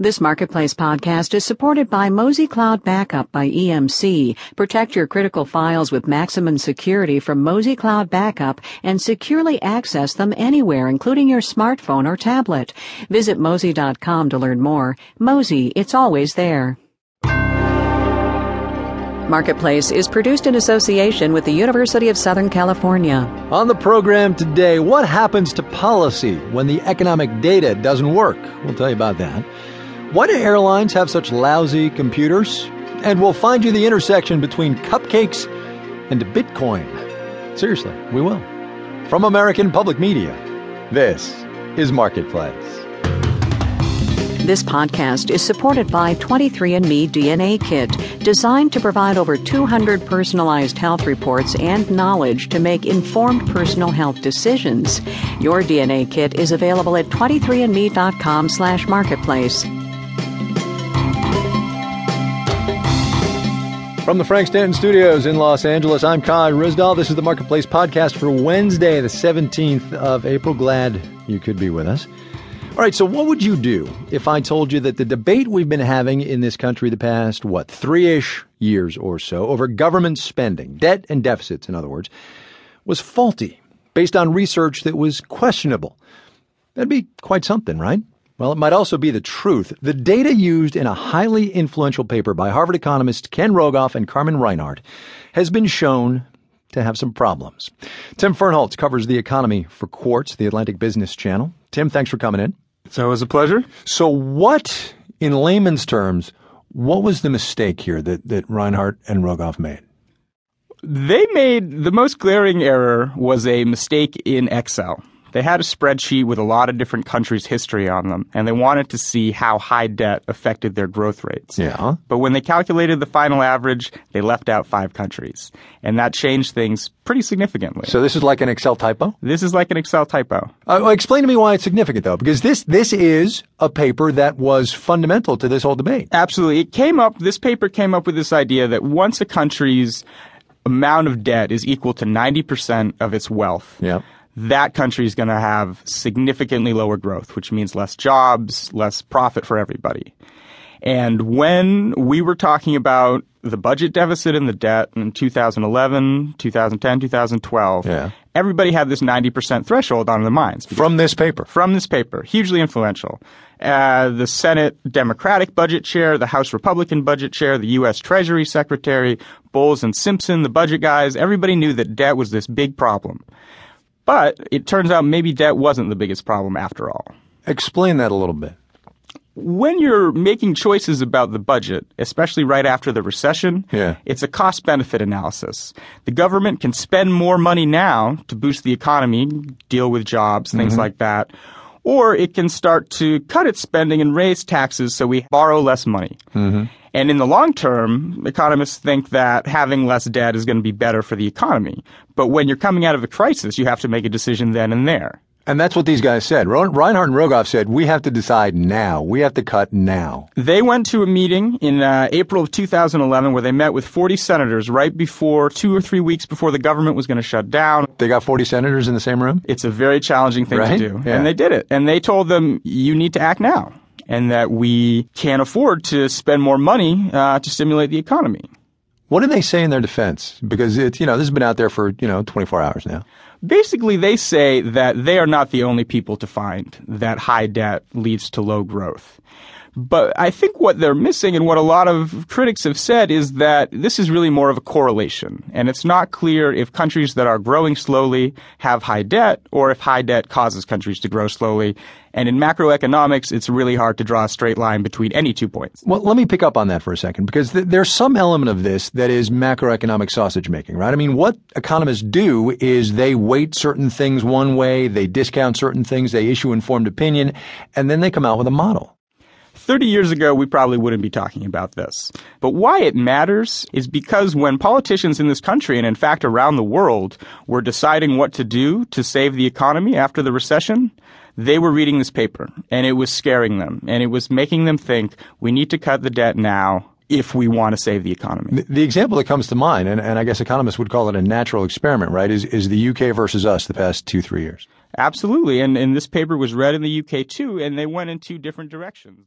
This Marketplace podcast is supported by Mozy Cloud Backup by EMC. Protect your critical files with maximum security from Mozy Cloud Backup and securely access them anywhere, including your smartphone or tablet. Visit Mozy.com to learn more. Mozy, it's always there. Marketplace is produced in association with the University of Southern California. On the program today, what happens to policy when the economic data doesn't work? We'll tell you about that. Why do airlines have such lousy computers? And we'll find you the intersection between cupcakes and Bitcoin. Seriously, we will. From American Public Media, this is Marketplace. This podcast is supported by 23andMe DNA Kit, designed to provide over 200 personalized health reports and knowledge to make informed personal health decisions. Your DNA kit is available at 23andme.com From the Frank Stanton Studios in Los Angeles, I'm Kai Ryssdal. This is the Marketplace podcast for Wednesday, the 17th of April. Glad you could be with us. All right, so what would you do if I told you that the debate we've been having in this country the past, what, three ish years or so over government spending, debt and deficits, in other words, was faulty based on research that was questionable? That'd be quite something, right? Well, it might also be the truth. The data used in a highly influential paper by Harvard economists Ken Rogoff and Carmen Reinhart has been shown to have some problems. Tim Fernholz covers the economy for Quartz, the Atlantic Business Channel. Tim, thanks for coming in. It's always a pleasure. So, what, in layman's terms, what was the mistake here that, that Reinhart and Rogoff made? They made the most glaring error was a mistake in Excel. They had a spreadsheet with a lot of different countries' history on them, and they wanted to see how high debt affected their growth rates. Yeah. But when they calculated the final average, they left out five countries. And that changed things pretty significantly. So this is like an Excel typo? This is like an Excel typo. Uh, explain to me why it's significant, though, because this, this is a paper that was fundamental to this whole debate. Absolutely. It came up, this paper came up with this idea that once a country's amount of debt is equal to 90% of its wealth, Yeah. That country is going to have significantly lower growth, which means less jobs, less profit for everybody. And when we were talking about the budget deficit and the debt in 2011, 2010, 2012, Yeah. everybody had this 90% threshold on their minds. From this paper. From this paper, hugely influential. Uh, the Senate Democratic budget chair, the House Republican budget chair, the U.S. Treasury Secretary, Bowles and Simpson, the budget guys, everybody knew that debt was this big problem. But it turns out maybe debt wasn't the biggest problem after all. Explain that a little bit. When you're making choices about the budget, especially right after the recession, Yeah. it's a cost benefit analysis. The government can spend more money now to boost the economy, deal with jobs, things mm-hmm. like that. Or it can start to cut its spending and raise taxes so we borrow less money. Mm-hmm. And in the long term, economists think that having less debt is going to be better for the economy. But when you're coming out of a crisis, you have to make a decision then and there. And that's what these guys said. Reinhart and Rogoff said, we have to decide now. We have to cut now. They went to a meeting in uh, April of 2011 where they met with 40 senators right before, two or three weeks before the government was going to shut down. They got 40 senators in the same room? It's a very challenging thing Right? to do. Yeah. And they did it. And they told them, you need to act now. And that we can't afford to spend more money uh, to stimulate the economy. What did they say in their defense? Because it's, you know, this has been out there for, you know, 24 hours now. Basically, they say that they are not the only people to find that high debt leads to low growth. But I think what they're missing and what a lot of critics have said is that this is really more of a correlation. And it's not clear if countries that are growing slowly have high debt or if high debt causes countries to grow slowly. And in macroeconomics, it's really hard to draw a straight line between any two points. Well, let me pick up on that for a second because th- there's some element of this that is macroeconomic sausage making, right? I mean, what economists do is they weight certain things one way, they discount certain things, they issue informed opinion, and then they come out with a model. 30 years ago, we probably wouldn't be talking about this. But why it matters is because when politicians in this country, and in fact around the world, were deciding what to do to save the economy after the recession, they were reading this paper, and it was scaring them, and it was making them think, we need to cut the debt now if we want to save the economy. The, the example that comes to mind, and, and I guess economists would call it a natural experiment, right, is, is the UK versus us the past two, three years. Absolutely, and, and this paper was read in the UK too, and they went in two different directions.